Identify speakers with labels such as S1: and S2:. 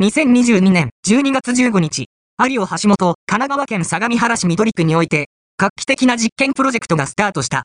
S1: 2022年12月15日、有尾橋本、神奈川県相模原市緑区において、画期的な実験プロジェクトがスタートした。